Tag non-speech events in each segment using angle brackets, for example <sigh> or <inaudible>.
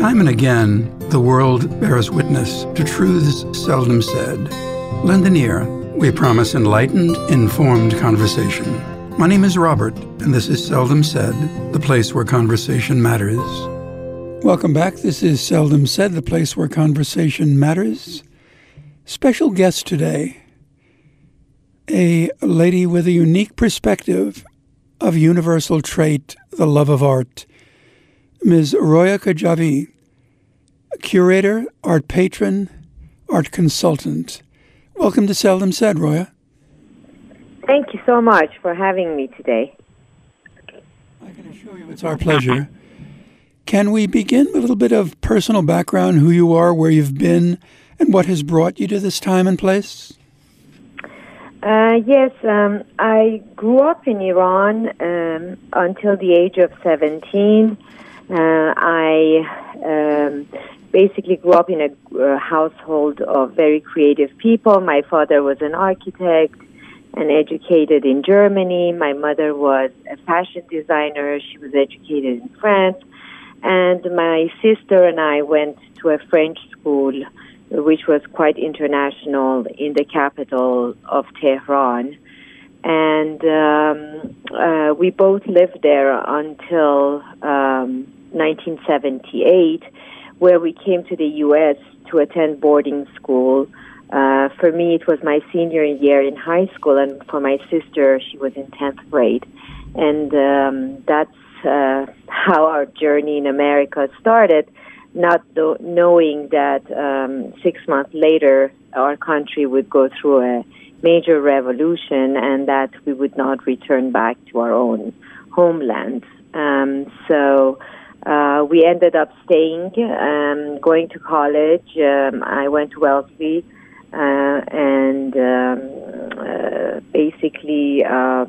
Time and again, the world bears witness to truths seldom said. Lend an ear. We promise enlightened, informed conversation. My name is Robert, and this is Seldom Said, the place where conversation matters. Welcome back. This is Seldom Said, the place where conversation matters. Special guest today, a lady with a unique perspective of universal trait, the love of art. Ms. Roya Khadjavi, curator, art patron, art consultant. Welcome to Seldom Said, Roya. Thank you so much for having me today. I can assure you it's our pleasure. Can we begin with a little bit of personal background, who you are, where you've been, and what has brought you to this time and place? Uh, yes, um, I grew up in Iran um, until the age of 17. Uh, I um, basically grew up in a household of very creative people. My father was an architect and educated in Germany. My mother was a fashion designer. She was educated in France. And my sister and I went to a French school which was quite international in the capital of Tehran. And um, uh, we both lived there until um, 1978, where we came to the U.S. to attend boarding school. Uh, for me, it was my senior year in high school, and for my sister, she was in 10th grade. And um, that's uh, how our journey in America started not knowing that um, six months later our country would go through a major revolution and that we would not return back to our own homeland. Um, so uh, we ended up staying, um, going to college. Um, I went to Wellesley uh, and um, uh, basically uh,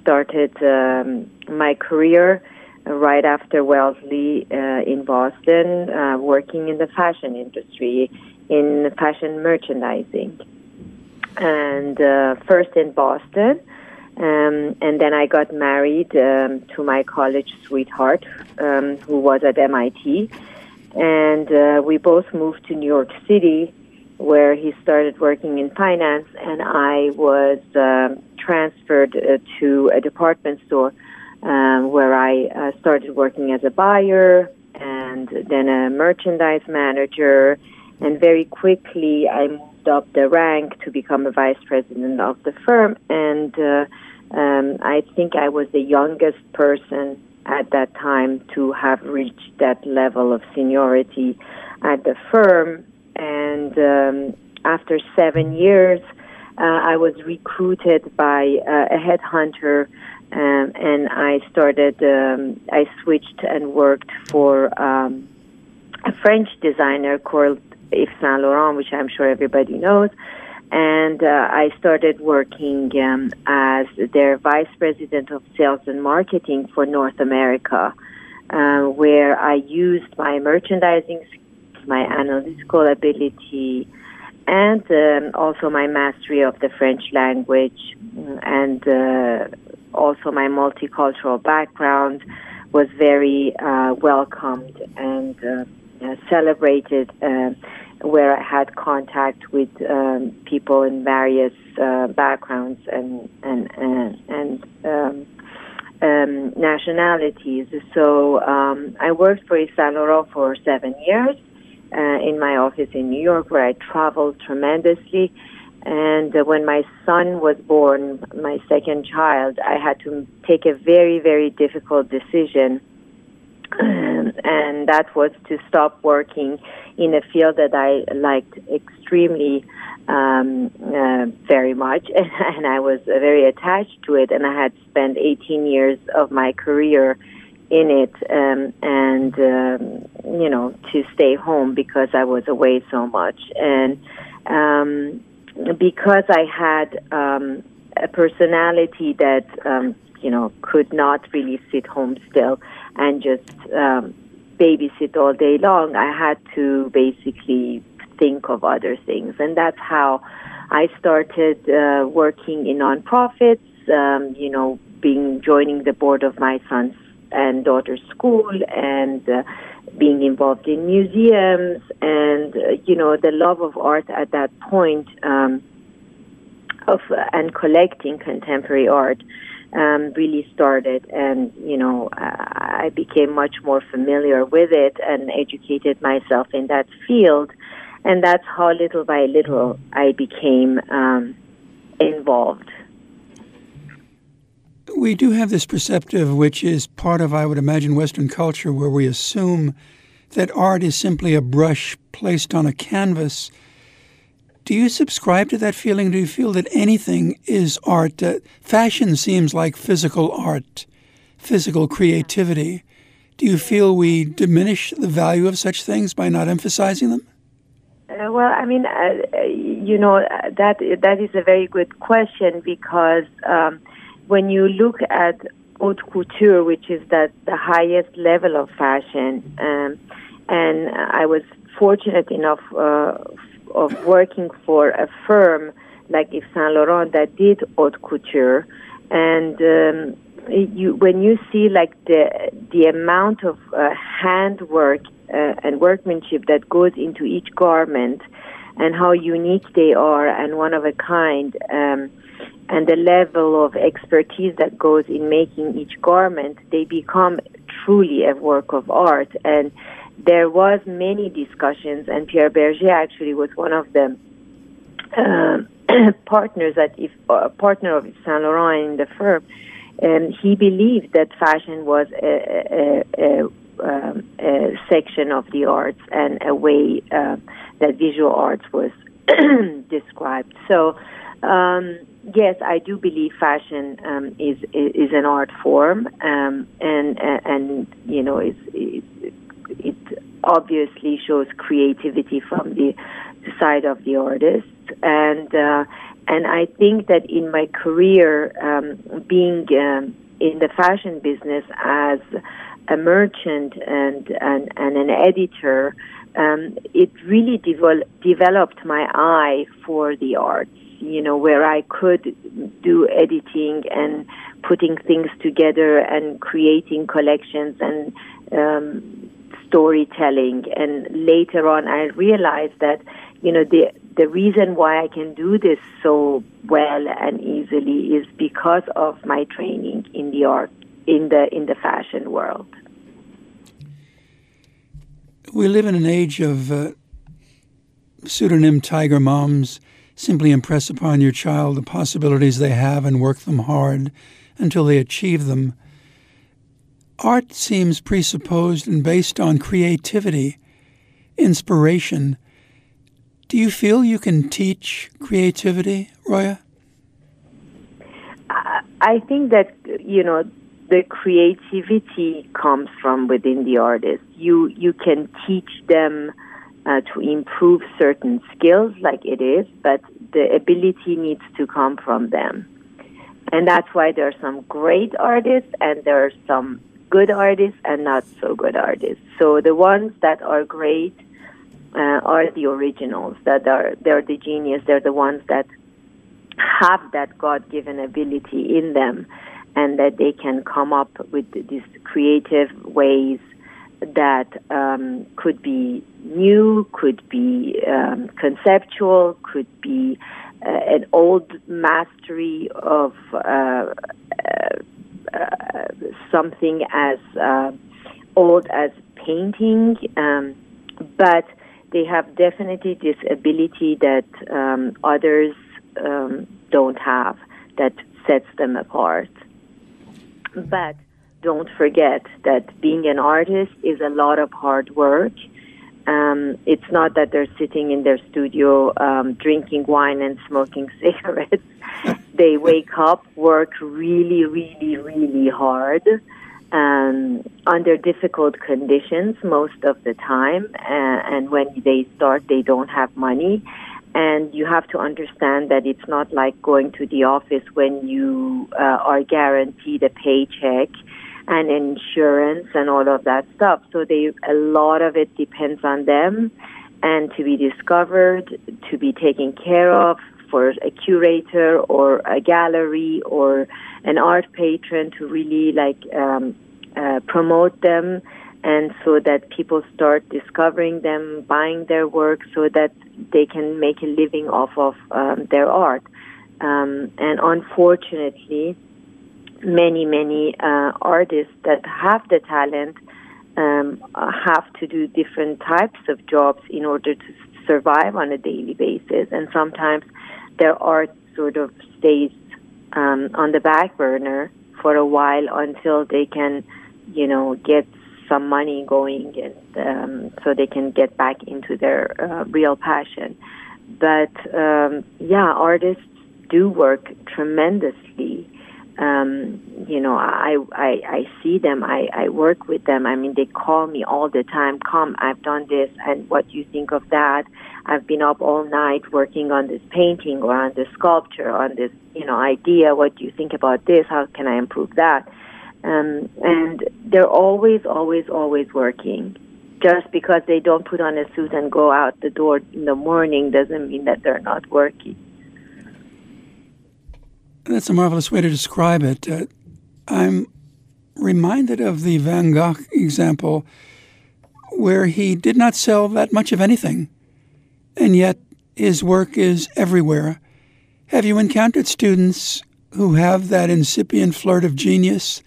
started um, my career right after Wellesley uh, in Boston, uh, working in the fashion industry, in fashion merchandising. And uh, first in Boston, um, and then I got married um, to my college sweetheart, um, who was at MIT. And uh, we both moved to New York City, where he started working in finance, and I was um, transferred uh, to a department store um, where I uh, started working as a buyer and then a merchandise manager. And very quickly, I moved up the rank to become a vice president of the firm. And uh, um, I think I was the youngest person at that time to have reached that level of seniority at the firm. And um, after seven years, uh, I was recruited by uh, a headhunter um, and I started. Um, I switched and worked for um, a French designer called Yves Saint Laurent, which I'm sure everybody knows. And uh, I started working um, as their vice president of sales and marketing for North America, uh, where I used my merchandising, skills, my analytical ability, and um, also my mastery of the French language and uh, also my multicultural background was very uh, welcomed and uh, celebrated, uh, where I had contact with um, people in various uh, backgrounds and and and, and um, um, nationalities. So um, I worked for Yves Saint Laurent for seven years uh, in my office in New York, where I traveled tremendously and uh, when my son was born, my second child, I had to take a very, very difficult decision. <clears throat> and that was to stop working in a field that I liked extremely um, uh, very much, <laughs> and I was very attached to it. And I had spent 18 years of my career in it, um, and um, you know, to stay home because I was away so much. And um, because I had um, a personality that um, you know could not really sit home still and just um, babysit all day long, I had to basically think of other things, and that's how I started uh, working in nonprofits. Um, you know, being joining the board of my son's and daughter's school and uh, being involved in museums and uh, you know the love of art at that point um, of and collecting contemporary art um, really started and you know I became much more familiar with it and educated myself in that field and that's how little by little I became um, involved we do have this perceptive, which is part of, I would imagine, Western culture, where we assume that art is simply a brush placed on a canvas. Do you subscribe to that feeling? Do you feel that anything is art? Uh, fashion seems like physical art, physical creativity. Do you feel we diminish the value of such things by not emphasizing them? Uh, well, I mean, uh, you know, that that is a very good question because um, when you look at haute couture, which is that the highest level of fashion, um, and I was fortunate enough uh, of working for a firm like Yves Saint Laurent that did haute couture, and um, you when you see like the the amount of uh, handwork uh, and workmanship that goes into each garment, and how unique they are and one of a kind. Um, and the level of expertise that goes in making each garment, they become truly a work of art. And there was many discussions, and Pierre Bergé actually was one of the uh, <clears throat> partners at if uh, partner of Saint Laurent in the firm. And he believed that fashion was a, a, a, um, a section of the arts and a way uh, that visual arts was <clears throat> described. So. Um, yes, I do believe fashion um, is, is an art form, um, and, and you know, it's, it, it obviously shows creativity from the side of the artist, and uh, and I think that in my career, um, being um, in the fashion business as a merchant and and, and an editor, um, it really devel- developed my eye for the arts you know, where I could do editing and putting things together and creating collections and um, storytelling. And later on, I realized that, you know, the the reason why I can do this so well and easily is because of my training in the art in the in the fashion world. We live in an age of uh, pseudonym tiger moms Simply impress upon your child the possibilities they have and work them hard until they achieve them. Art seems presupposed and based on creativity, inspiration. Do you feel you can teach creativity, Roya? I think that, you know, the creativity comes from within the artist. You you can teach them uh, to improve certain skills like it is, but the ability needs to come from them. And that's why there are some great artists and there are some good artists and not so good artists. So the ones that are great uh, are the originals, that are they're the genius, they're the ones that have that God given ability in them and that they can come up with these creative ways that um, could be new, could be um, conceptual, could be uh, an old mastery of uh, uh something as uh, old as painting, um, but they have definitely this ability that um, others um, don't have that sets them apart. But don't forget that being an artist is a lot of hard work. Um, it's not that they're sitting in their studio um, drinking wine and smoking <laughs> cigarettes. they wake up, work really, really, really hard um, under difficult conditions most of the time. Uh, and when they start, they don't have money. And you have to understand that it's not like going to the office when you uh, are guaranteed a paycheck and insurance and all of that stuff. So they a lot of it depends on them and to be discovered, to be taken care of for a curator or a gallery or an art patron to really like um, uh, promote them and so that people start discovering them, buying their work, so that they can make a living off of um, their art. Um, and unfortunately, many, many uh, artists that have the talent um, have to do different types of jobs in order to survive on a daily basis. And sometimes their art sort of stays um, on the back burner for a while until they can, you know, get some money going, and um, so they can get back into their uh, real passion. But um, yeah, artists do work tremendously. Um, you know, I, I I see them. I I work with them. I mean, they call me all the time. Come, I've done this, and what do you think of that? I've been up all night working on this painting or on this sculpture, on this you know idea. What do you think about this? How can I improve that? Um, and they're always, always, always working. Just because they don't put on a suit and go out the door in the morning doesn't mean that they're not working. That's a marvelous way to describe it. Uh, I'm reminded of the Van Gogh example where he did not sell that much of anything, and yet his work is everywhere. Have you encountered students who have that incipient flirt of genius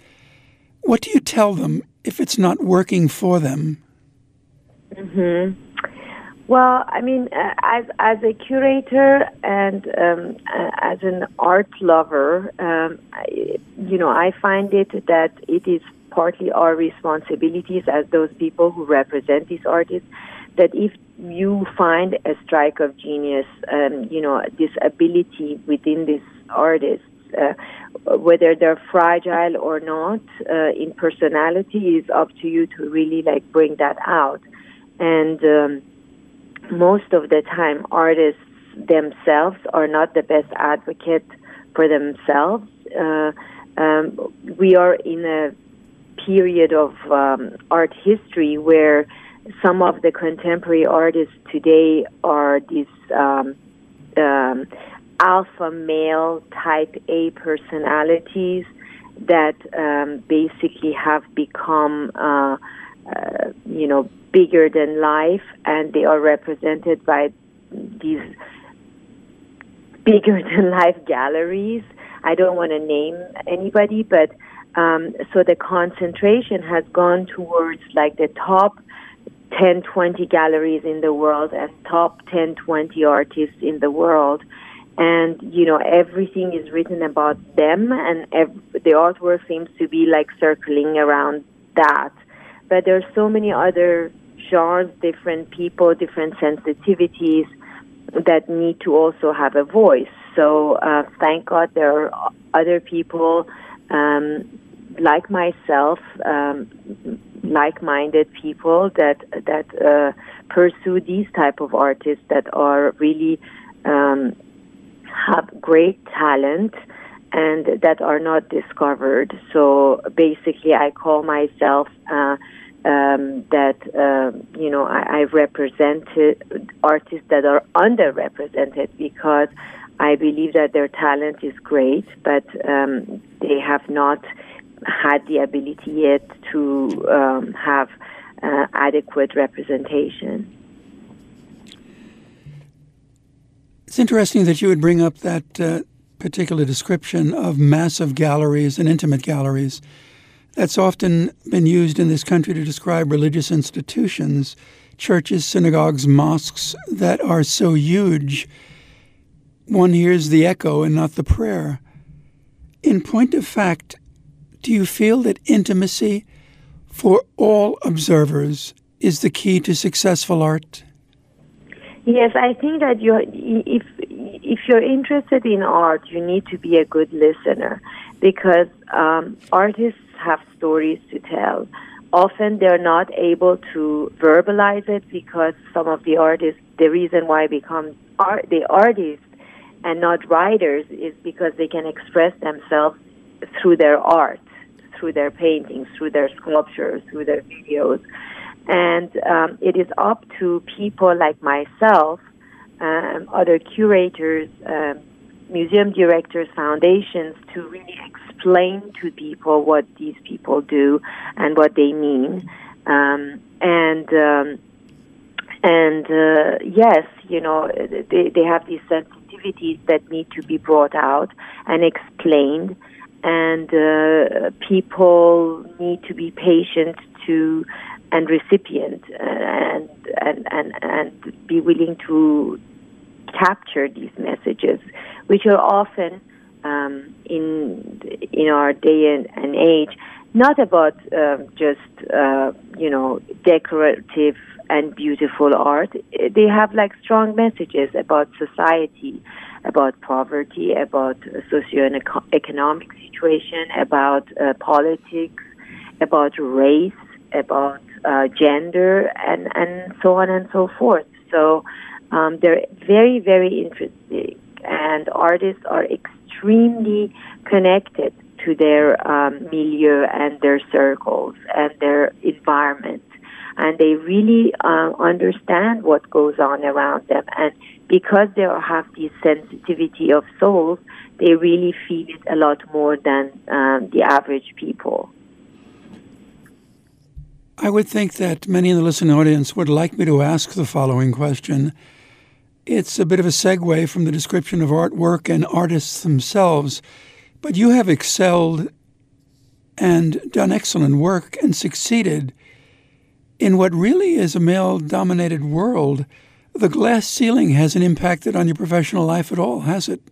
what do you tell them if it's not working for them? hmm Well, I mean, uh, as as a curator and um, uh, as an art lover, um, I, you know, I find it that it is partly our responsibilities as those people who represent these artists that if you find a strike of genius, um, you know, this ability within this artist, uh, whether they're fragile or not uh, in personality is up to you to really like bring that out. And um, most of the time, artists themselves are not the best advocate for themselves. Uh, um, we are in a period of um, art history where some of the contemporary artists today are these um, um, alpha male type A personalities that um, basically have become, uh, uh, you know, bigger than life, and they are represented by these bigger <laughs> than life galleries. I don't want to name anybody, but um, so the concentration has gone towards like the top 10, 20 galleries in the world and top 10, 20 artists in the world and you know everything is written about them and ev- the artwork seems to be like circling around that but there are so many other genres different people different sensitivities that need to also have a voice so uh, thank god there are other people um, like myself um, like-minded people that that uh, pursue these type of artists that are really um, have great talent and that are not discovered. So basically, I call myself uh, um, that uh, you know I, I represent artists that are underrepresented because I believe that their talent is great, but um, they have not had the ability yet to um, have uh, adequate representation. It's interesting that you would bring up that uh, particular description of massive galleries and intimate galleries. That's often been used in this country to describe religious institutions, churches, synagogues, mosques that are so huge, one hears the echo and not the prayer. In point of fact, do you feel that intimacy for all observers is the key to successful art? Yes, I think that you, if if you're interested in art, you need to be a good listener because um, artists have stories to tell. Often they're not able to verbalize it because some of the artists, the reason why become art, the artists and not writers is because they can express themselves through their art, through their paintings, through their sculptures, through their videos. And um, it is up to people like myself, um, other curators, um, museum directors, foundations to really explain to people what these people do and what they mean. Um, and um, and uh, yes, you know, they, they have these sensitivities that need to be brought out and explained. And uh, people need to be patient to and recipient and, and, and, and be willing to capture these messages, which are often um, in in our day and, and age not about um, just uh, you know decorative and beautiful art. They have like strong messages about society, about poverty, about socio-economic situation, about uh, politics, about race, about uh, gender, and and so on and so forth. So um, they're very very interesting, and artists are extremely connected to their um, milieu and their circles and their environment. And they really uh, understand what goes on around them. And because they have this sensitivity of souls, they really feel it a lot more than um, the average people. I would think that many in the listening audience would like me to ask the following question. It's a bit of a segue from the description of artwork and artists themselves. But you have excelled and done excellent work and succeeded in what really is a male dominated world. The glass ceiling hasn't impacted on your professional life at all, has it?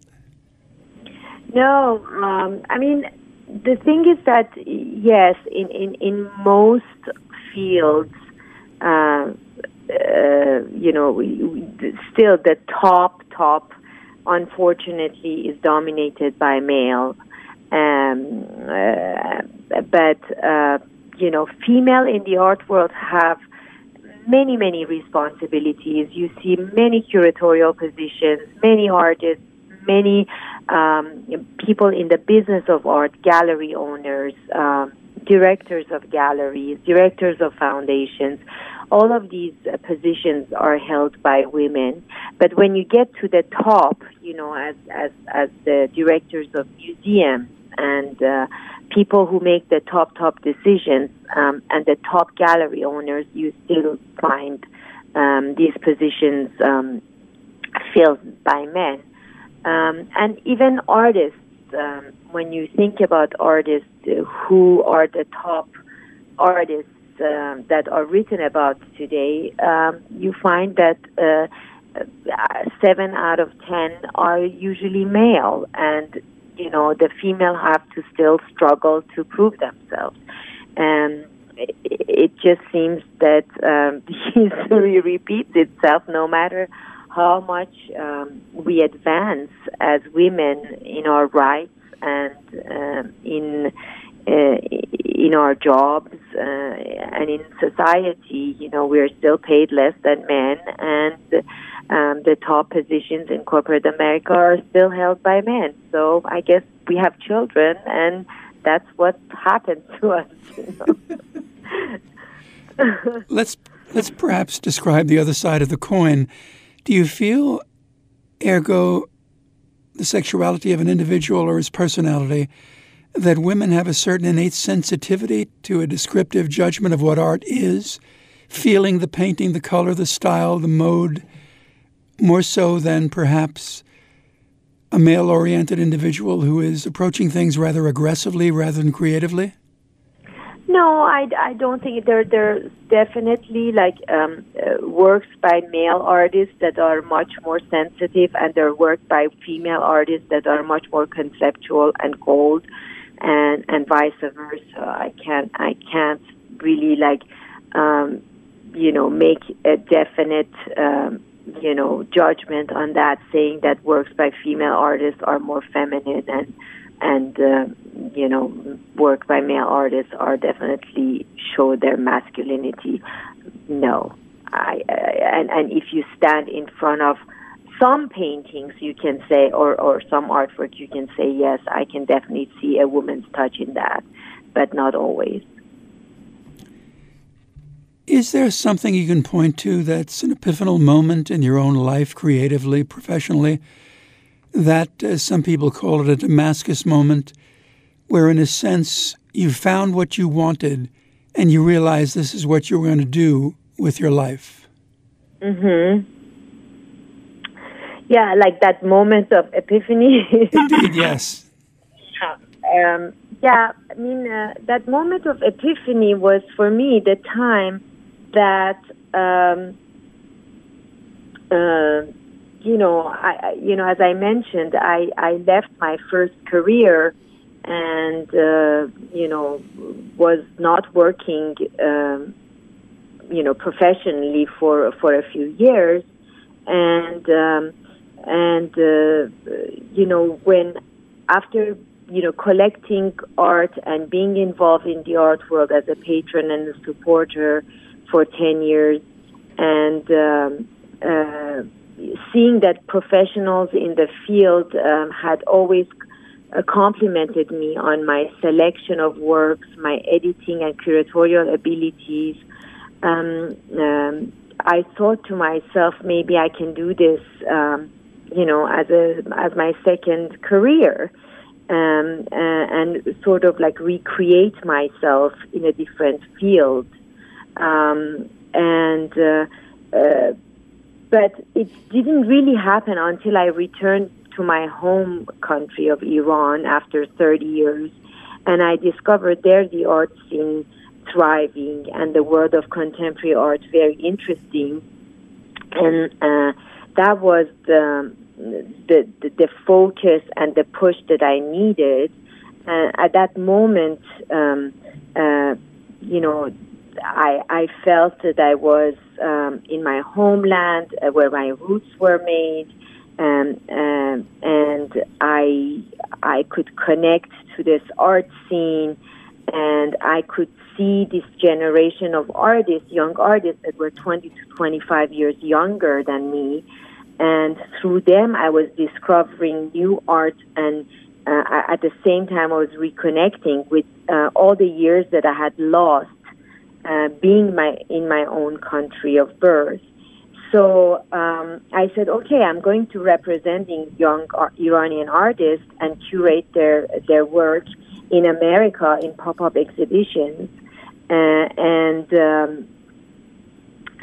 No. Um, I mean, the thing is that, yes, in, in, in most fields, uh, uh, you know, we, we, still the top, top unfortunately is dominated by male. Um, uh, but uh, you know, female in the art world have many, many responsibilities. You see many curatorial positions, many artists, many um, people in the business of art, gallery owners, um, directors of galleries, directors of foundations all of these uh, positions are held by women. But when you get to the top, you know, as as as the directors of museums and uh, people who make the top top decisions um, and the top gallery owners, you still find um, these positions um, filled by men. Um, and even artists, um, when you think about artists, uh, who are the top artists um, that are written about today, um, you find that uh, seven out of ten are usually male, and you know the female have to still struggle to prove themselves. And it, it just seems that um, <laughs> history repeats itself, no matter how much um, we advance as women in our rights and um, in uh, in our jobs uh, and in society, you know, we're still paid less than men, and um, the top positions in corporate America are still held by men. So I guess we have children, and that's what happens to us. You know? <laughs> let's let's perhaps describe the other side of the coin. Do you feel, ergo, the sexuality of an individual or his personality? that women have a certain innate sensitivity to a descriptive judgment of what art is, feeling the painting, the color, the style, the mode, more so than perhaps a male oriented individual who is approaching things rather aggressively rather than creatively? No, I, I don't think there there's definitely like um, uh, works by male artists that are much more sensitive, and there are works by female artists that are much more conceptual and cold and and vice versa. I can't I can't really like um, you know make a definite um, you know judgment on that, saying that works by female artists are more feminine and and uh, you know work by male artists are definitely show their masculinity. No, I, I and and if you stand in front of some paintings you can say, or, or some artwork you can say, yes, I can definitely see a woman's touch in that, but not always. Is there something you can point to that's an epiphanal moment in your own life, creatively, professionally, that, as some people call it, a Damascus moment, where in a sense you found what you wanted and you realized this is what you're going to do with your life? Mhm. Yeah, like that moment of epiphany. <laughs> Indeed, yes. um, yeah, I mean, uh, that moment of epiphany was for me the time that, um, uh, you know, I, you know, as I mentioned, I, I left my first career and, uh, you know, was not working, um, you know, professionally for, for a few years. And, um, and, uh, you know, when after you know, collecting art and being involved in the art world as a patron and a supporter for 10 years and um, uh, seeing that professionals in the field um, had always uh, complimented me on my selection of works, my editing and curatorial abilities. Um, um, I thought to myself, maybe I can do this, um, you know, as a as my second career um, and sort of like recreate myself in a different field. Um, and uh, uh, but it didn't really happen until I returned to my home country of Iran after 30 years, and I discovered there the art scene thriving and the world of contemporary art very interesting, and uh, that was the the, the, focus and the push that I needed. Uh, at that moment, um, uh, you know, I, I felt that I was um, in my homeland uh, where my roots were made, um, um, and I I could connect to this art scene, and I could see this generation of artists, young artists that were 20 to 25 years younger than me, and through them I was discovering new art and uh, at the same time I was reconnecting with uh, all the years that I had lost uh, being my in my own country of birth. So um, I said, okay, I'm going to representing young Iranian artists and curate their their work in America in pop-up exhibitions, uh, and um,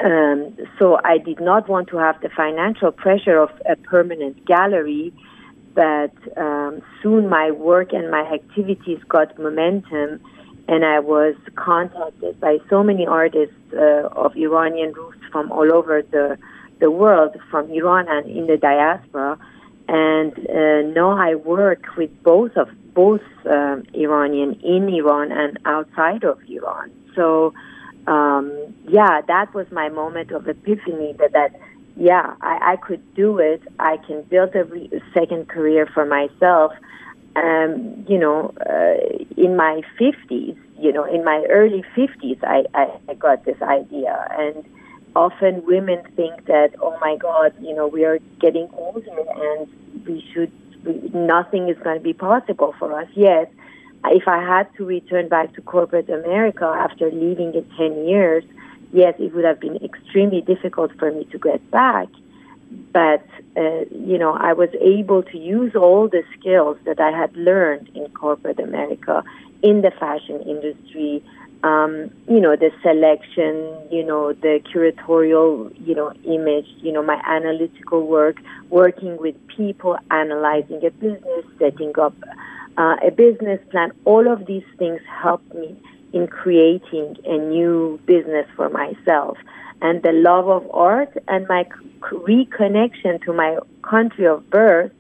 um, so I did not want to have the financial pressure of a permanent gallery, but um, soon my work and my activities got momentum, and I was contacted by so many artists uh, of Iranian roots from all over the the world, from Iran and in the diaspora. And uh, now I work with both of both um, Iranian in Iran and outside of Iran. So um, yeah, that was my moment of epiphany that, that yeah, I, I could do it. I can build a re- second career for myself. Um, you know, uh, in my 50s, you know, in my early 50s, I, I, I got this idea. And often women think that, oh my God, you know, we are getting older and we should, we, nothing is going to be possible for us. Yes, if I had to return back to corporate America after leaving it 10 years, yes, it would have been extremely difficult for me to get back. But, uh, you know, I was able to use all the skills that I had learned in corporate America in the fashion industry, um, you know, the selection, you know, the curatorial, you know, image, you know, my analytical work, working with people, analyzing a business, setting up uh, a business plan. All of these things helped me in creating a new business for myself. And the love of art and my reconnection to my country of birth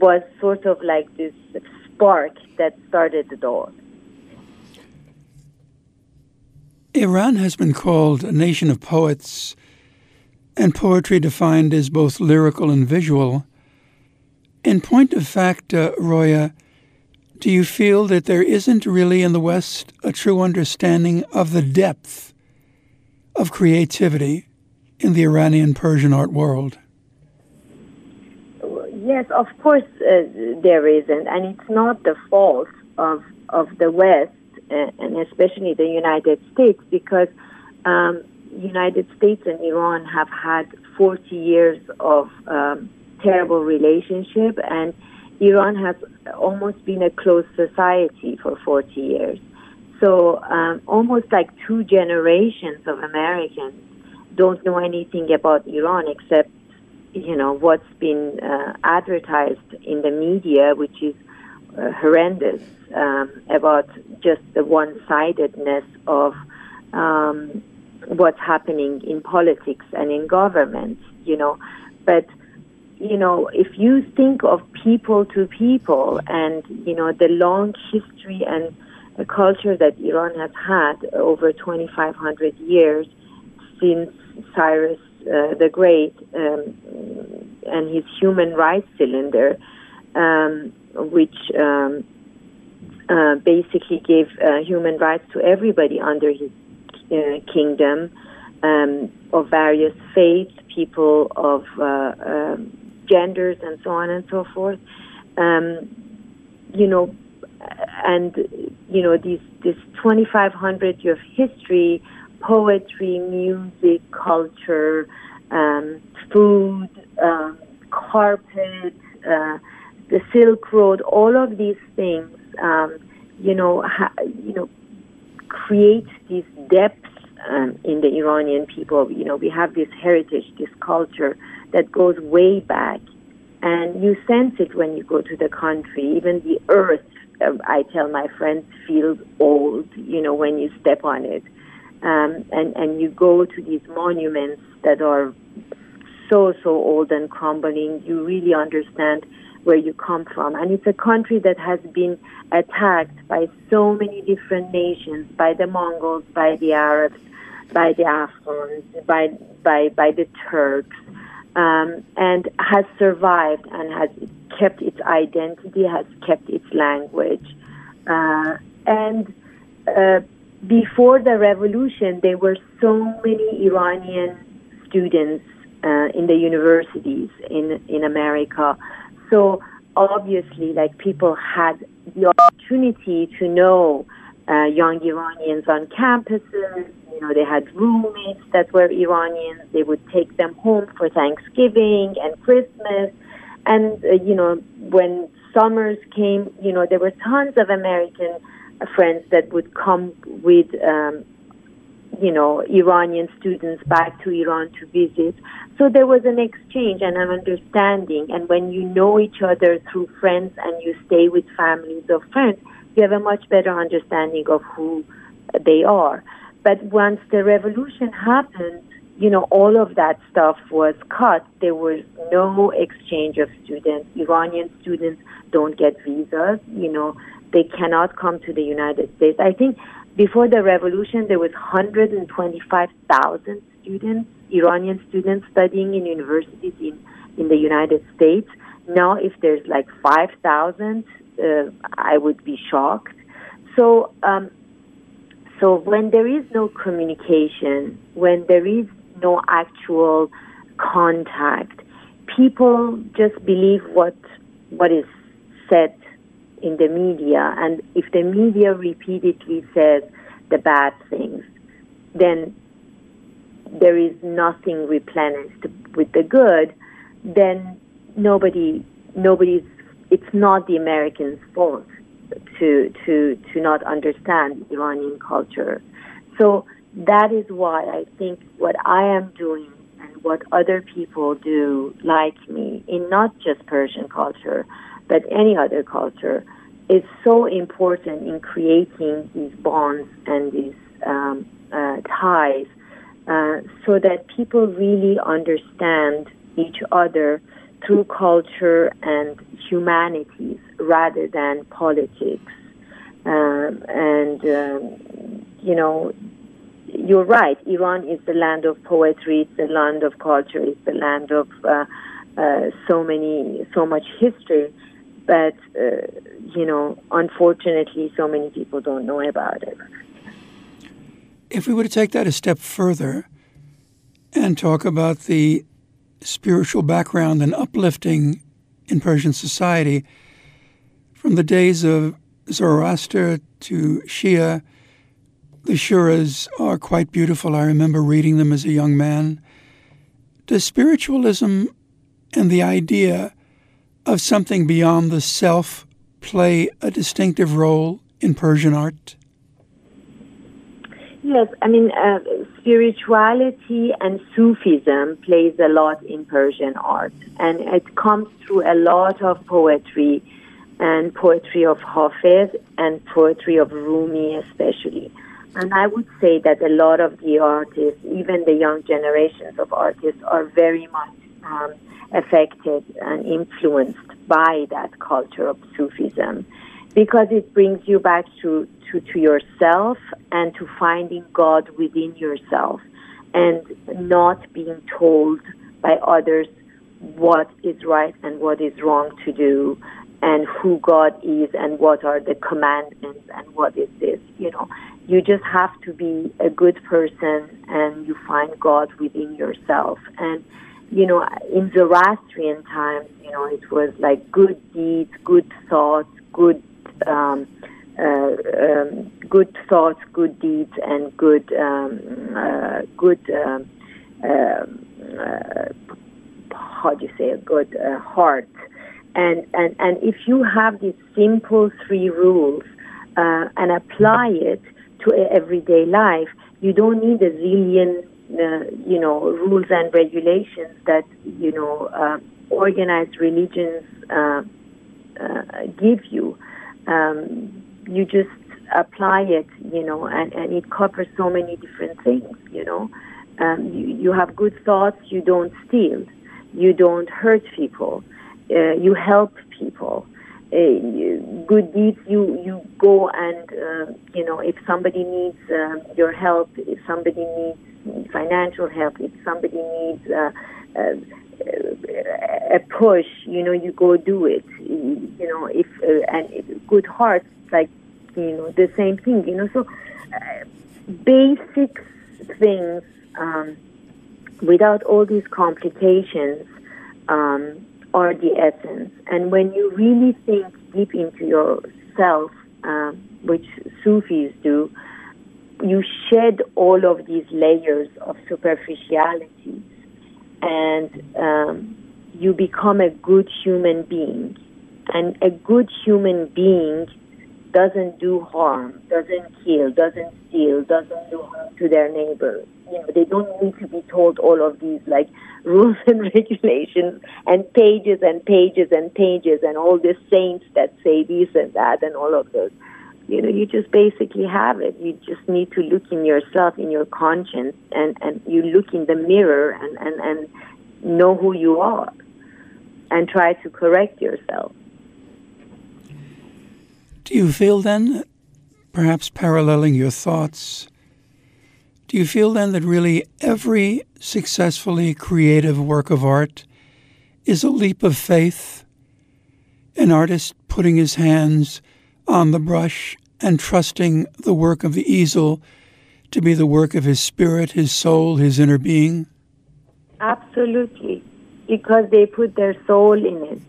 was sort of like this spark that started the door. Iran has been called a nation of poets, and poetry defined as both lyrical and visual. In point of fact, uh, Roya, do you feel that there isn't really in the West a true understanding of the depth of creativity in the Iranian Persian art world? Yes, of course uh, there isn't, and it's not the fault of of the West uh, and especially the United States because um, United States and Iran have had 40 years of um, terrible relationship, and Iran has almost been a closed society for 40 years. So um, almost like two generations of Americans don't know anything about Iran except, you know, what's been uh, advertised in the media, which is uh, horrendous um, about just the one-sidedness of um, what's happening in politics and in government, you know. But you know, if you think of people to people and you know the long history and the culture that Iran has had over 2,500 years since Cyrus uh, the Great um, and his human rights cylinder, um, which um, uh, basically gave uh, human rights to everybody under his uh, kingdom um, of various faiths, people of uh, um, genders, and so on and so forth. Um, you know, and you know these this 2,500 year of history, poetry, music, culture, um, food, um, carpet, uh, the Silk Road, all of these things, um, you know, ha- you know, create these depths um, in the Iranian people. You know, we have this heritage, this culture that goes way back, and you sense it when you go to the country. Even the earth, I tell my friends, feels old. You know, when you step on it, um, and and you go to these monuments that are so so old and crumbling. You really understand where you come from. And it's a country that has been attacked by so many different nations, by the Mongols, by the Arabs, by the Afghans, by by by the Turks, um, and has survived and has kept its identity, has kept its language, uh, and. Uh, before the revolution, there were so many Iranian students uh, in the universities in in America so obviously, like people had the opportunity to know uh, young Iranians on campuses. You know, they had roommates that were Iranians. They would take them home for Thanksgiving and Christmas. And, uh, you know, when summers came, you know, there were tons of American friends that would come with um, you know, Iranian students back to Iran to visit. So there was an exchange and an understanding. And when you know each other through friends and you stay with families of friends, you have a much better understanding of who they are. But once the revolution happened, you know, all of that stuff was cut. There was no exchange of students. Iranian students don't get visas. You know, they cannot come to the United States. I think before the revolution, there was 125,000 students, Iranian students studying in universities in, in the United States. Now, if there's like 5,000, uh, I would be shocked. So, um, so when there is no communication, when there is no actual contact, people just believe what what is said in the media, and if the media repeatedly says the bad things, then there is nothing replenished with the good, then nobody, nobody's, it's not the Americans' fault to, to, to not understand Iranian culture. So that is why I think what I am doing and what other people do like me in not just Persian culture, but any other culture is so important in creating these bonds and these um, uh, ties uh, so that people really understand each other through culture and humanities rather than politics. Um, and, um, you know, you're right. Iran is the land of poetry. It's the land of culture. It's the land of uh, uh, so many, so much history but uh, you know, unfortunately, so many people don't know about it. If we were to take that a step further and talk about the spiritual background and uplifting in Persian society, from the days of Zoroaster to Shia, the Shuras are quite beautiful. I remember reading them as a young man. Does spiritualism and the idea of something beyond the self play a distinctive role in Persian art? Yes, I mean, uh, spirituality and Sufism plays a lot in Persian art, and it comes through a lot of poetry and poetry of Hafiz and poetry of Rumi, especially. And I would say that a lot of the artists, even the young generations of artists, are very much um, affected and influenced by that culture of Sufism because it brings you back to, to, to yourself and to finding God within yourself and not being told by others what is right and what is wrong to do and who God is and what are the commandments and what is this, you know. You just have to be a good person and you find God within yourself. And, you know, in Zoroastrian times, you know, it was like good deeds, good thoughts, good um, uh, um, good thoughts, good deeds, and good um, uh, good um, um, uh, how do you say a good uh, heart. And, and and if you have these simple three rules uh, and apply it to everyday life, you don't need a zillion uh, you know rules and regulations that you know organized religions give you um, you just apply it, you know, and, and it covers so many different things, you know. Um, you, you have good thoughts, you don't steal, you don't hurt people, uh, you help people. Uh, good deeds, you, you go and, uh, you know, if somebody needs uh, your help, if somebody needs financial help, if somebody needs uh, uh, a push, you know, you go do it. You know, if uh, and if good heart, like you know, the same thing. You know, so uh, basic things um, without all these complications um, are the essence. And when you really think deep into yourself, um, which Sufis do, you shed all of these layers of superficiality and um, you become a good human being. And a good human being doesn't do harm, doesn't kill, doesn't steal, doesn't do harm to their neighbor. You know, they don't need to be told all of these like <laughs> rules and regulations and pages and pages and pages and all the saints that say this and that and all of those. You know, you just basically have it. You just need to look in yourself, in your conscience, and, and you look in the mirror and, and, and know who you are and try to correct yourself. Do you feel then, perhaps paralleling your thoughts, do you feel then that really every successfully creative work of art is a leap of faith? An artist putting his hands on the brush and trusting the work of the easel to be the work of his spirit, his soul, his inner being? Absolutely, because they put their soul in it.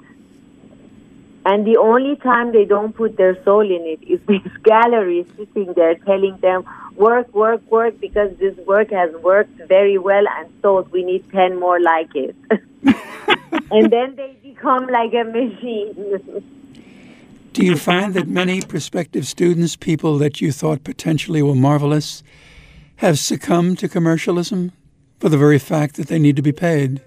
And the only time they don't put their soul in it is <laughs> this gallery sitting there telling them, work, work, work, because this work has worked very well and sold. We need 10 more like it. <laughs> and then they become like a machine. <laughs> Do you find that many prospective students, people that you thought potentially were marvelous, have succumbed to commercialism for the very fact that they need to be paid?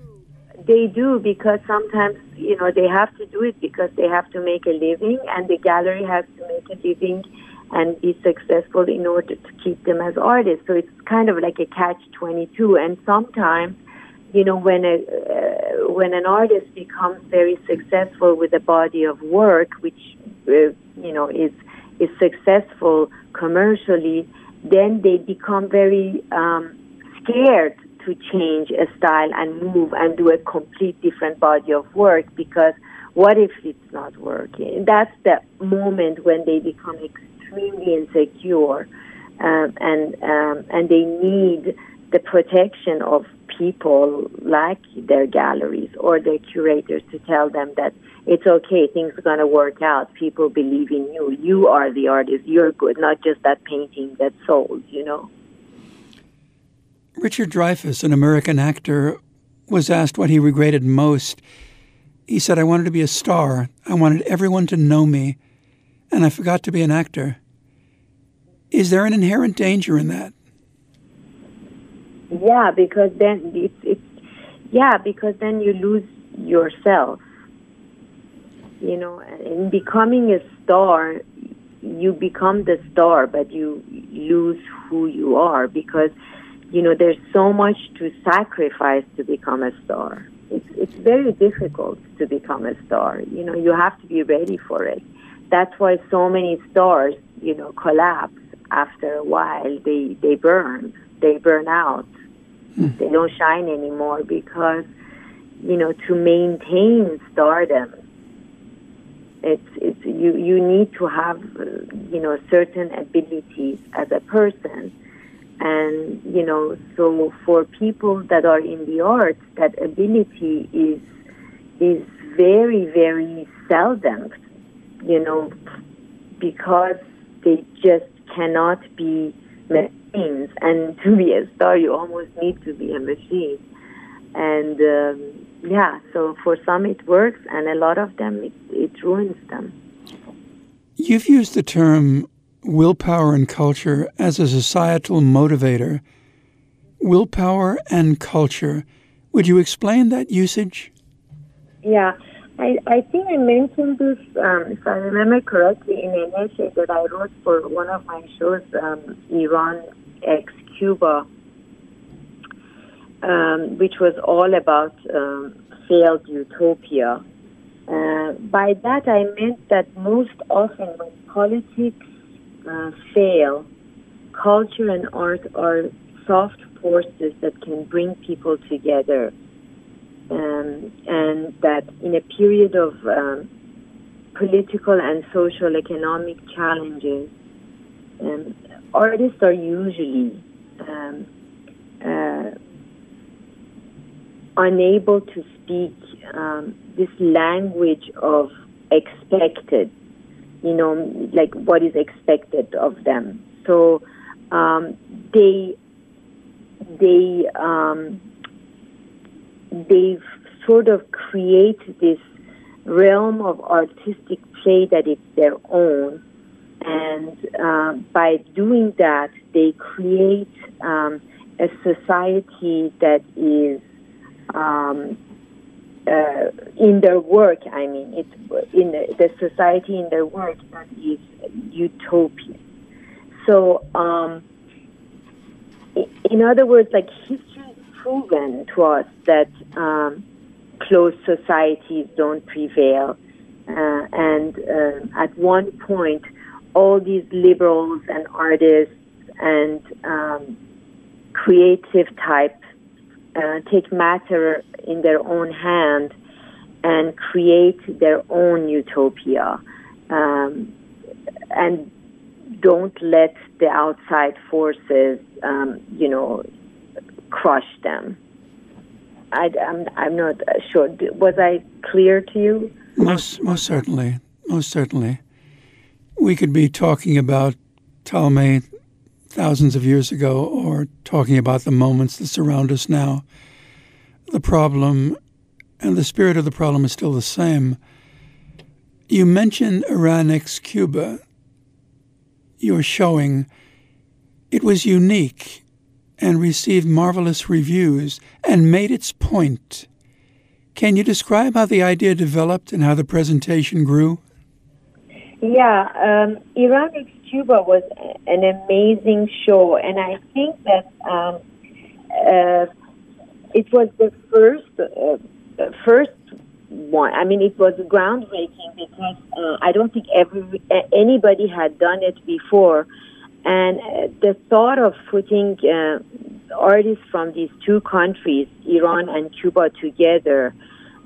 They do because sometimes, you know, they have to do it because they have to make a living and the gallery has to make a living and be successful in order to keep them as artists. So it's kind of like a catch 22 and sometimes you know when a uh, when an artist becomes very successful with a body of work which you know is is successful commercially then they become very um, scared to change a style and move and do a complete different body of work because what if it's not working? That's the moment when they become extremely insecure um, and um, and they need the protection of people like their galleries or their curators to tell them that it's okay, things are going to work out. People believe in you. You are the artist. You're good, not just that painting that sold, you know. Richard Dreyfuss, an American actor, was asked what he regretted most, he said, I wanted to be a star. I wanted everyone to know me, and I forgot to be an actor. Is there an inherent danger in that? Yeah, because then it's, yeah, because then you lose yourself. You know, in becoming a star, you become the star, but you lose who you are because you know there's so much to sacrifice to become a star. It's it's very difficult to become a star. You know, you have to be ready for it. That's why so many stars, you know, collapse after a while. They they burn. They burn out. Hmm. They don't shine anymore because you know to maintain stardom it's it's you you need to have you know certain abilities as a person and you know so for people that are in the arts that ability is is very very seldom you know because they just cannot be machines and <laughs> to be a star you almost need to be a machine and um, yeah, so for some it works, and a lot of them it, it ruins them. You've used the term willpower and culture as a societal motivator. Willpower and culture. Would you explain that usage? Yeah, I, I think I mentioned this, um, if I remember correctly, in an essay that I wrote for one of my shows, um, Iran ex Cuba um, which was all about um, failed utopia. Uh, by that I meant that most often when politics uh, fail, culture and art are soft forces that can bring people together. Um, and that in a period of um, political and social economic challenges, um, artists are usually um, uh, unable to speak um, this language of expected, you know, like what is expected of them. So um, they they um, they sort of create this realm of artistic play that is their own, and uh, by doing that, they create um, a society that is um, uh, in their work. I mean, it's in the, the, society in their work that is utopian. So, um, in other words, like history has proven to us that um, closed societies don't prevail, uh, and uh, at one point, all these liberals and artists and um, creative types uh, take matter in their own hand and create their own utopia um, and don't let the outside forces, um, you know, crush them. I, am I'm, I'm not sure. Was I clear to you? Most, most certainly. Most certainly. We could be talking about Ptolemy thousands of years ago or talking about the moments that surround us now. The problem and the spirit of the problem is still the same. You mentioned Iran ex Cuba. You're showing it was unique and received marvelous reviews and made its point. Can you describe how the idea developed and how the presentation grew? Yeah, um, Iran Cuba was an amazing show, and I think that um, uh, it was the first uh, first one. I mean, it was groundbreaking because uh, I don't think every anybody had done it before, and uh, the thought of putting uh, artists from these two countries, Iran and Cuba, together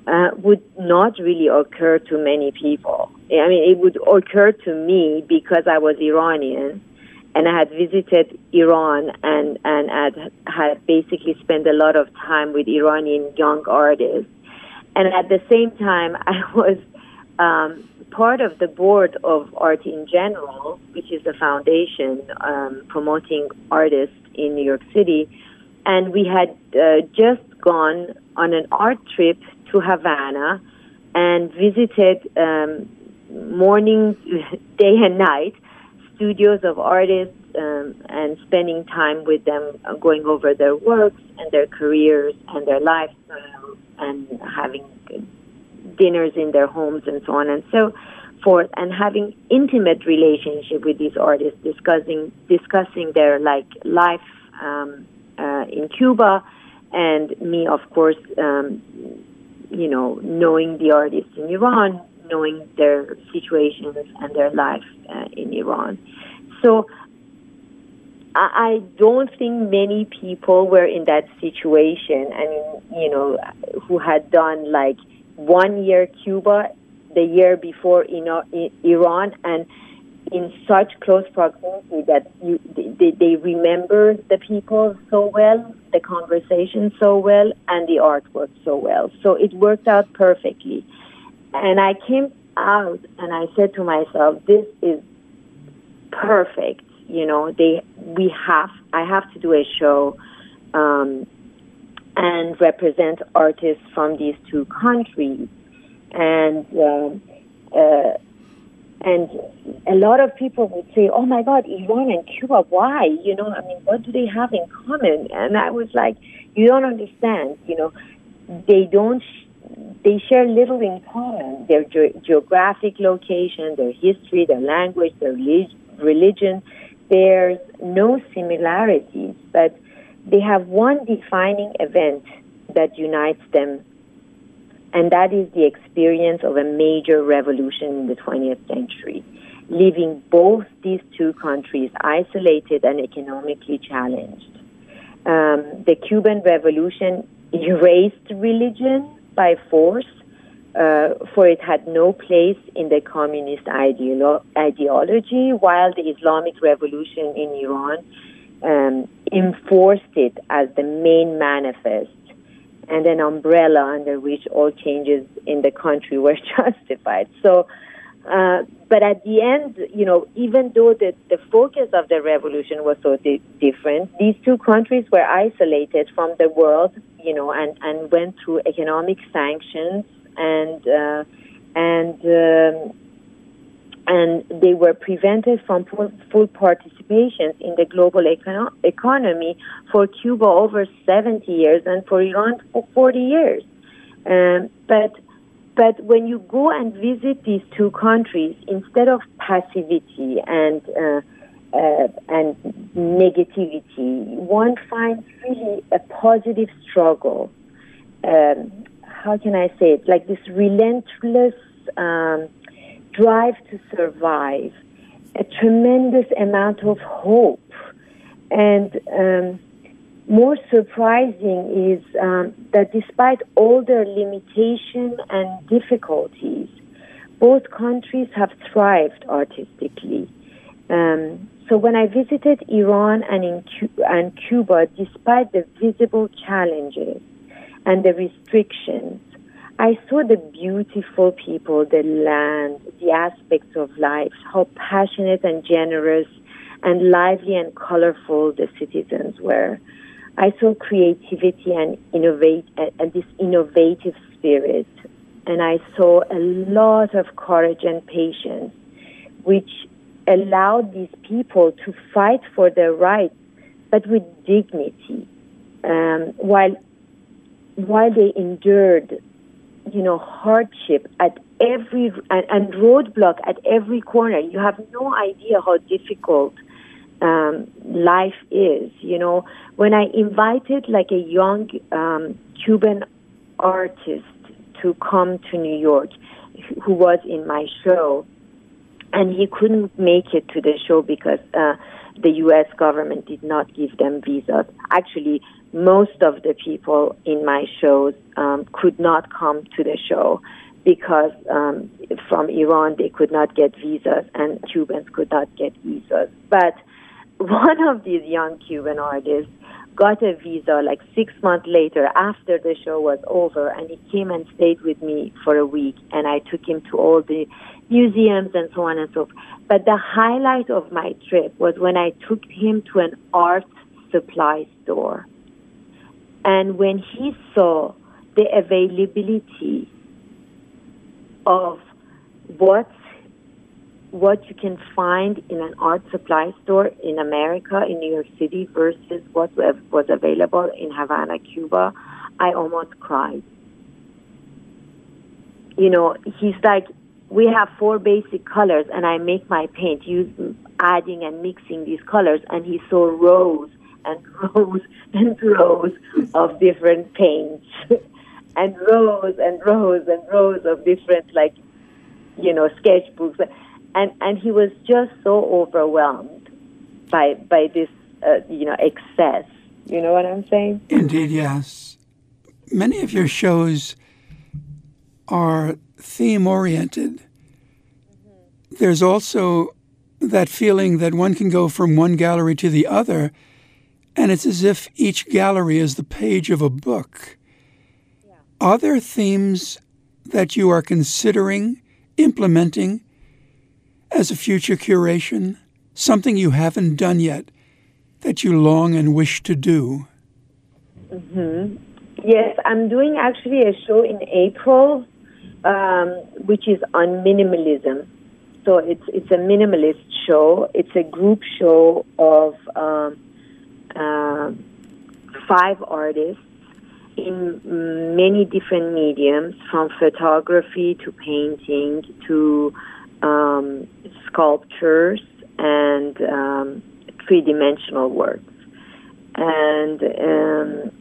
uh, would not really occur to many people. I mean, it would occur to me because I was Iranian and I had visited Iran and, and had, had basically spent a lot of time with Iranian young artists. And at the same time, <laughs> I was um, part of the board of Art in General, which is a foundation um, promoting artists in New York City. And we had uh, just gone on an art trip to Havana and visited um, morning, <laughs> day, and night studios of artists um, and spending time with them, uh, going over their works and their careers and their lifestyle and having dinners in their homes and so on and so forth, and having intimate relationship with these artists, discussing discussing their like life um, uh, in Cuba, and me, of course, um, you know, knowing the artists in Iran, knowing their situations and their life uh, in Iran. So I don't think many people were in that situation. I mean, you know, who had done like one year Cuba, the year before in Iran, and in such close proximity that you, they, they remember the people so well, the conversation so well, and the artwork so well. So it worked out perfectly. And I came out and I said to myself, this is perfect. You know, they we have I have to do a show um, and represent artists from these two countries, and um, uh, and a lot of people would say, "Oh my God, Iran and Cuba, why? You know, I mean, what do they have in common?" And I was like, "You don't understand. You know, they don't." They share little in common their ge- geographic location, their history, their language, their religion. There's no similarities, but they have one defining event that unites them, and that is the experience of a major revolution in the 20th century, leaving both these two countries isolated and economically challenged. Um, the Cuban Revolution <laughs> erased religion by force uh, for it had no place in the communist ideolo- ideology, while the Islamic Revolution in Iran um, enforced it as the main manifest and an umbrella under which all changes in the country <laughs> were justified. So, uh, but at the end, you know, even though the, the focus of the revolution was so di- different, these two countries were isolated from the world, you know, and, and went through economic sanctions and uh, and um, and they were prevented from full participation in the global econo- economy for Cuba over 70 years and for Iran for 40 years. Um, but but when you go and visit these two countries, instead of passivity and uh, uh, and negativity, one finds really a positive struggle. Um, how can I say it? Like this relentless um, drive to survive, a tremendous amount of hope, and um, more surprising is um, that despite all their limitations and difficulties, both countries have thrived artistically. Um, so when I visited Iran and in Cu- and Cuba, despite the visible challenges, and the restrictions. I saw the beautiful people, the land, the aspects of life, how passionate and generous and lively and colorful the citizens were. I saw creativity and innovate and this innovative spirit, and I saw a lot of courage and patience, which allowed these people to fight for their rights, but with dignity, um, while while they endured, you know, hardship at every and, and roadblock at every corner, you have no idea how difficult um, life is. You know, when I invited like a young um, Cuban artist to come to New York, who was in my show, and he couldn't make it to the show because uh, the U.S. government did not give them visas. Actually, most of the people in my shows um, could not come to the show because um, from Iran they could not get visas and Cubans could not get visas. But one of these young Cuban artists got a visa like six months later after the show was over and he came and stayed with me for a week and I took him to all the museums and so on and so forth. But the highlight of my trip was when I took him to an art supply store And when he saw the availability of what what you can find in an art supply store in America, in New York City, versus what was available in Havana, Cuba, I almost cried. You know, he's like, we have four basic colors, and I make my paint using adding and mixing these colors, and he saw rows and <laughs> rows and rows of different paints, <laughs> and rows and rows and rows of different, like, you know, sketchbooks and and he was just so overwhelmed by by this uh, you know excess. You know what I'm saying? Indeed, yes. Many of your shows are theme oriented. Mm-hmm. There's also that feeling that one can go from one gallery to the other, and it's as if each gallery is the page of a book. Yeah. Are there themes that you are considering implementing as a future curation? Something you haven't done yet that you long and wish to do? Mm-hmm. Yes, I'm doing actually a show in April, um, which is on minimalism. So it's it's a minimalist show. It's a group show of um, uh, five artists in many different mediums, from photography to painting to um, sculptures and um, three dimensional works. And um,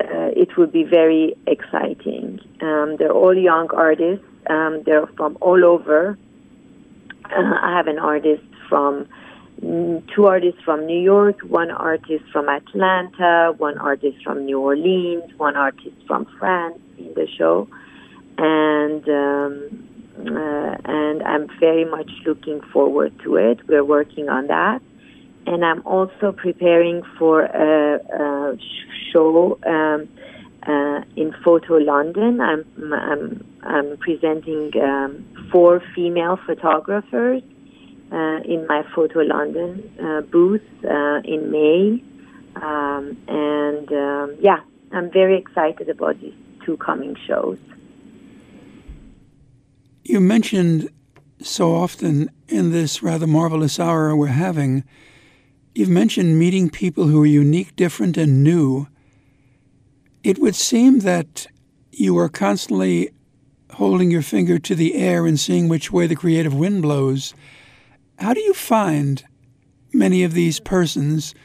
uh, it will be very exciting. Um, they're all young artists, um, they're from all over. Uh, I have an artist from mm, two artists from New York, one artist from Atlanta, one artist from New Orleans, one artist from France in the show, and um, uh, and I'm very much looking forward to it. We're working on that, and I'm also preparing for a, a show um, uh, in Photo London. I'm I'm, I'm presenting um, four female photographers uh, in my Photo London uh, booth uh, in May, um, and um, yeah, I'm very excited about these two coming shows. You mentioned so often in this rather marvelous hour we're having, you've mentioned meeting people who are unique, different, and new. It would seem that you are constantly holding your finger to the air and seeing which way the creative wind blows. How do you find many of these persons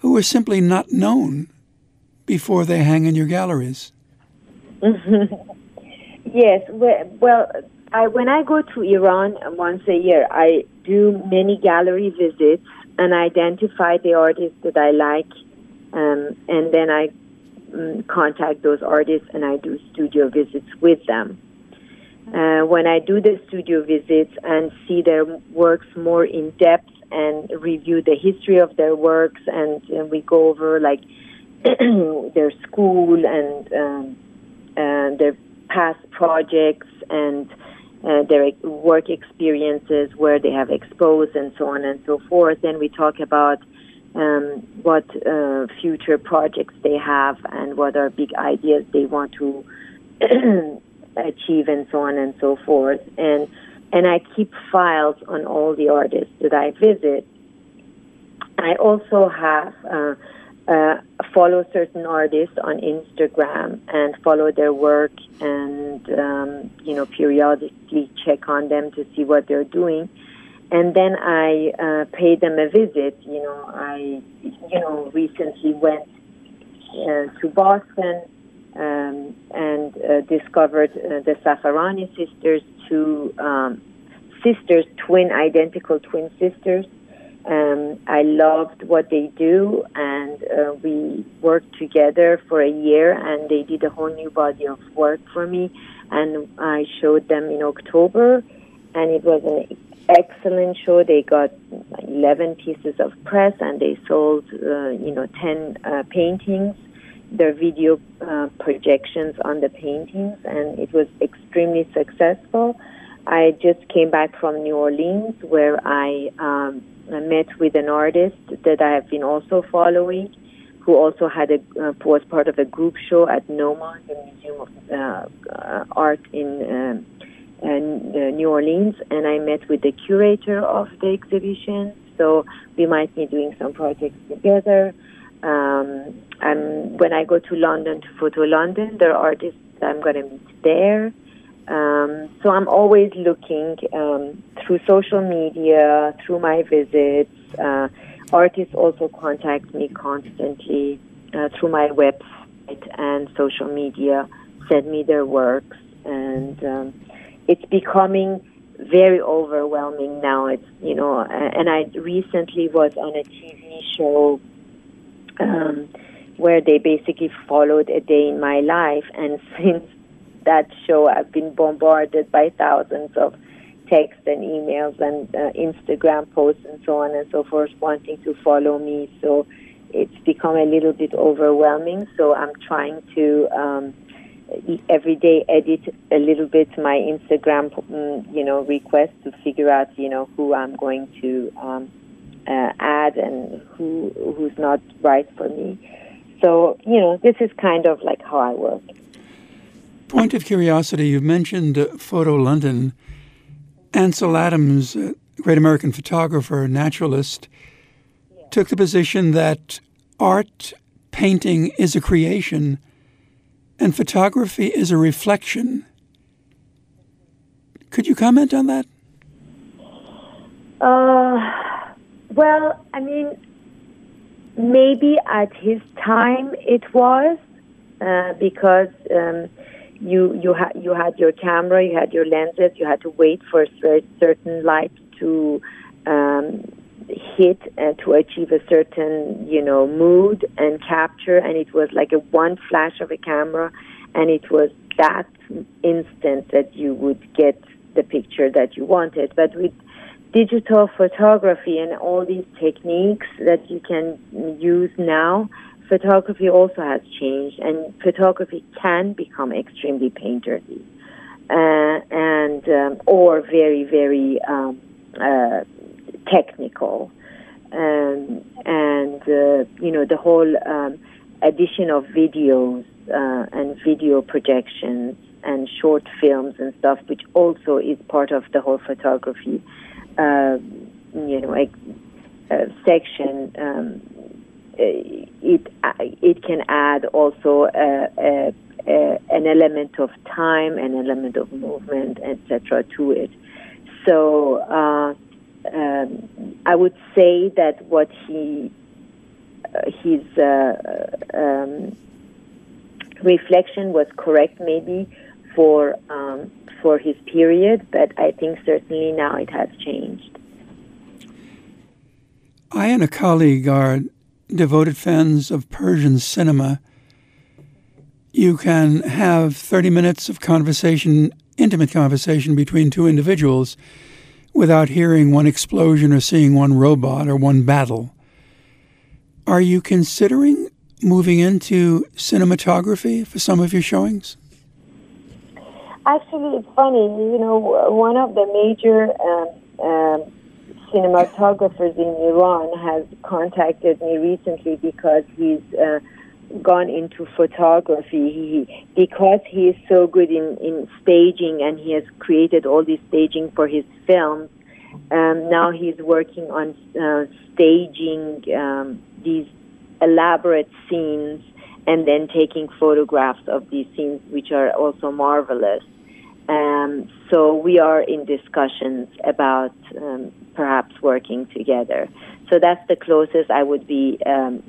who are simply not known before they hang in your galleries? <laughs> yes, well, I, when I go to Iran once a year, I do many gallery visits and identify the artists that I like, um, and then I um, contact those artists and I do studio visits with them. Uh, when I do the studio visits and see their works more in depth and review the history of their works, and, and we go over like <clears throat> their school and um, uh, their past projects and uh, their work experiences, where they have exposed, and so on and so forth. Then we talk about um, what uh, future projects they have and what are big ideas they want to <clears throat> achieve, and so on and so forth. And and I keep files on all the artists that I visit. I also have. Uh, uh, follow certain artists on Instagram and follow their work and um, you know periodically check on them to see what they're doing. And then I uh, pay them a visit. You know I you know recently went uh, to Boston um, and uh, discovered uh, the Safarani sisters two um, sisters twin identical twin sisters um, I loved what they do, and uh, we worked together for a year, and they did a whole new body of work for me. And I showed them in October, and it was an excellent show. They got 11 pieces of press, and they sold, uh, you know, 10 uh, paintings. Their video uh, projections on the paintings, and it was extremely successful. I just came back from New Orleans, where I um, I met with an artist that I have been also following, who also had a uh, was part of a group show at NOMA, the Museum of uh, uh, Art in uh, New Orleans, and I met with the curator of the exhibition. So we might be doing some projects together. Um, and when I go to London to Photo London, there are artists I'm going to meet there. Um, so I'm always looking um, through social media, through my visits. Uh, artists also contact me constantly uh, through my website and social media, send me their works, and um, it's becoming very overwhelming now. It's you know, and I recently was on a TV show um, where they basically followed a day in my life, and <laughs> since that show, I've been bombarded by thousands of texts and emails and uh, Instagram posts and so on and so forth, wanting to follow me. So it's become a little bit overwhelming. So I'm trying to um, every day edit a little bit my Instagram, mm, you know, request to figure out, you know, who I'm going to um, uh, add and who who's not right for me. So you know, this is kind of like how I work. Point of curiosity: You've mentioned uh, Photo London. Ansel Adams, uh, great American photographer, naturalist, yeah. took the position that art, painting, is a creation and photography is a reflection. Could you comment on that? Uh, well, I mean, maybe at his time it was uh, because um, you you had you had your camera, you had your lenses, you had to wait for a certain light to um, hit uh, to achieve a certain you know mood and capture and it was like a one flash of a camera and it was that instant that you would get the picture that you wanted. But with digital photography and all these techniques that you can use now photography also has changed and photography can become extremely painterly uh, and um, or very very um, uh, technical, um, and uh, you know the whole um, addition of videos uh, and video projections and short films and stuff, which also is part of the whole photography, uh, you know, uh, section. Um, it it can add also a, an element of time, an element of movement, etc. to it. So uh, um, I would say that what he uh, his uh, um, reflection was correct, maybe for um, for his period, but I think certainly now it has changed. I and a colleague are devoted fans of Persian cinema. You can have 30 minutes of conversation, intimate conversation between two individuals without hearing one explosion or seeing one robot or one battle. Are you considering moving into cinematography for some of your showings? Actually, it's funny. You know, one of the major um, um, cinematographers in Iran has contacted me recently because he's uh, gone into photography. He, because he is so good in, in staging and he has created all this staging for his films, um, now he's working on uh, staging um, these elaborate scenes and then taking photographs of these scenes, which are also marvelous. Um, so we are in discussions about um, perhaps working together. So that's the closest I would be um,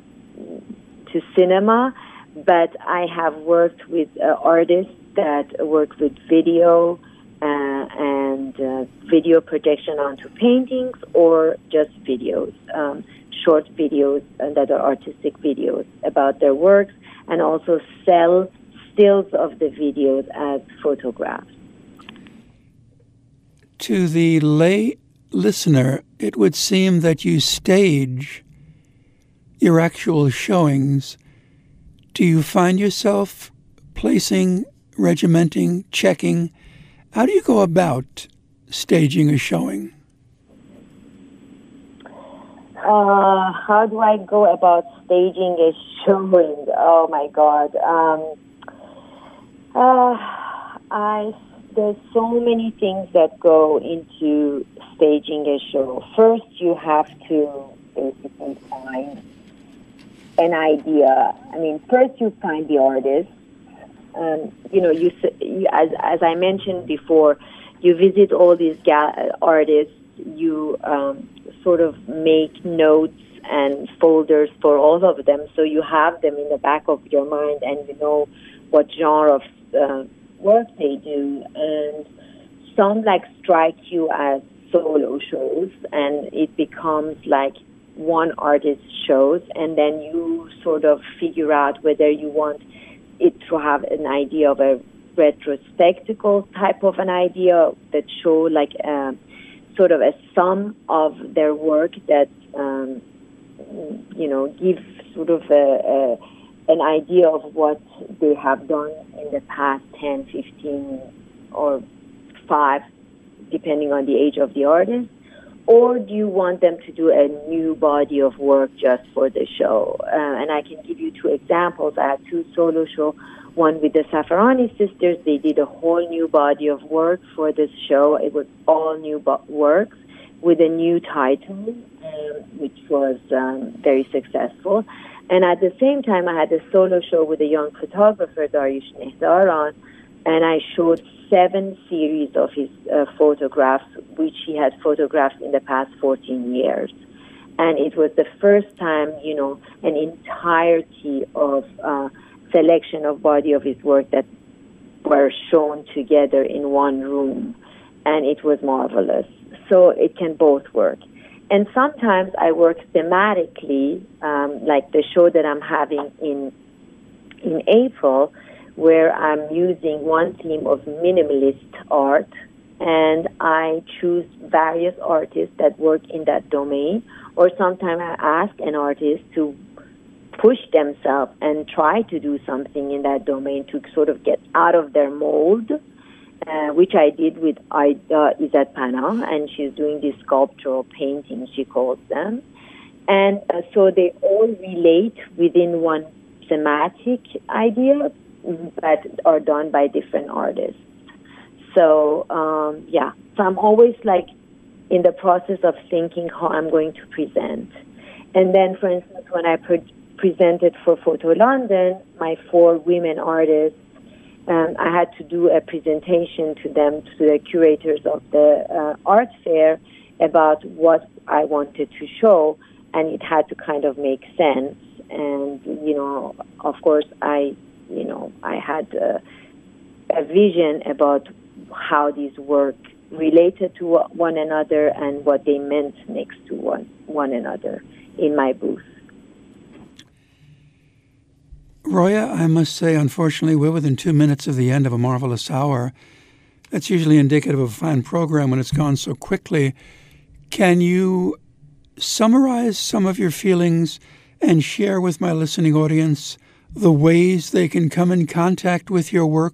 to cinema, but I have worked with uh, artists that work with video uh, and uh, video projection onto paintings or just videos, um, short videos uh, that are artistic videos about their works, and also sell stills of the videos as photographs. To the lay listener, it would seem that you stage your actual showings, do you find yourself placing, regimenting, checking? How do you go about staging a showing? Uh, how do I go about staging a showing? Oh my God. Um, uh, I there's so many things that go into staging a show. First, you have to basically find an idea. I mean, first you find the artist. Um, you know, you, you as as I mentioned before, you visit all these ga- artists. You um, sort of make notes and folders for all of them, so you have them in the back of your mind, and you know what genre of uh, work they do. And some like strike you as solo shows, and it becomes like one artist shows, and then you sort of figure out whether you want it to have an idea of a retrospectacle type of an idea that show like uh, sort of a sum of their work that um, you know give sort of a, a, an idea of what they have done in the past 10, 15, or 5, depending on the age of the artist or do you want them to do a new body of work just for the show? Uh, and I can give you two examples. I had two solo shows. One with the Safarani sisters, they did a whole new body of work for this show. It was all new bo- works with a new title, um, which was um, very successful. And at the same time, I had a solo show with a young photographer, Dariush Nehdaran, and I showed seven series of his uh, photographs, which he had photographed in the past 14 years. And it was the first time, you know, an entirety of uh, selection of body of his work that were shown together in one room. And it was marvelous. So it can both work. And sometimes I work thematically, um, like the show that I'm having in in April where I'm using one theme of minimalist art and I choose various artists that work in that domain. Or sometimes I ask an artist to push themselves and try to do something in that domain to sort of get out of their mold, uh, which I did with Aida Izadpanah, and she's doing these sculptural paintings, she calls them. And uh, so they all relate within one thematic idea, that are done by different artists. So um, yeah, so I'm always like in the process of thinking how I'm going to present. And then, for instance, when I pre- presented for Photo London, my four women artists, um, I had to do a presentation to them, to the curators of the uh, art fair, about what I wanted to show, and it had to kind of make sense. And you know, of course, I you know, I had a, a vision about how these work related to one another and what they meant next to one, one another in my booth. Roya, I must say, unfortunately, we're within two minutes of the end of a marvelous hour. That's usually indicative of a fine program when it's gone so quickly. Can you summarize some of your feelings and share with my listening audience the ways they can come in contact with your work,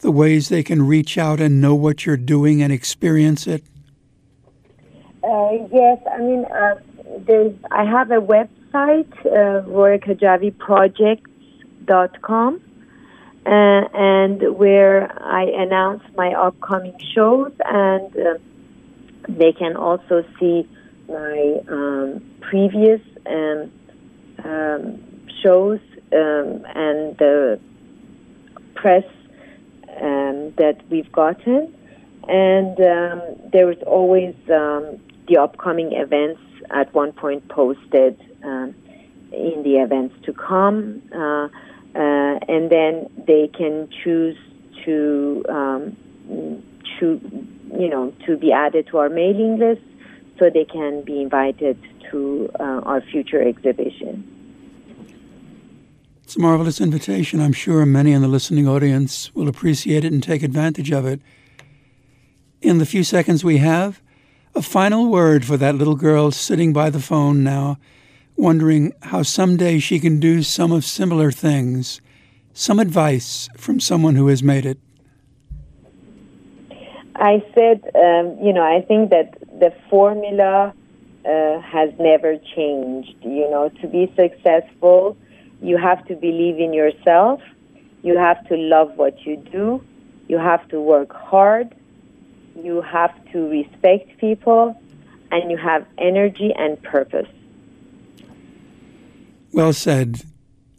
the ways they can reach out and know what you're doing and experience it? Uh, yes, I mean, uh, I have a website, uh, royakhadjaviprojects.com, uh, and where I announce my upcoming shows, and uh, they can also see my um, previous um, um, shows um, and the press um, that we've gotten. And um, there is always um, the upcoming events at one point posted um, in the events to come. Uh, uh, and then they can choose to um, to you know to be added to our mailing list so they can be invited to uh, our future exhibition. It's a marvelous invitation. I'm sure many in the listening audience will appreciate it and take advantage of it. In the few seconds we have, a final word for that little girl sitting by the phone now, wondering how someday she can do some of similar things. Some advice from someone who has made it. I said, um, you know, I think that the formula uh, has never changed. You know, to be successful, you have to believe in yourself, you have to love what you do, you have to work hard, you have to respect people, and you have energy and purpose. Well said.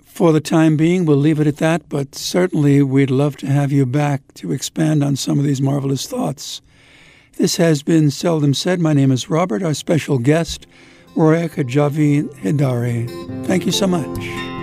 For the time being, we'll leave it at that, but certainly we'd love to have you back to expand on some of these marvelous thoughts. This has been Seldom Said. My name is Robert, our special guest, Roya Khadjavi Hidari. Thank you so much.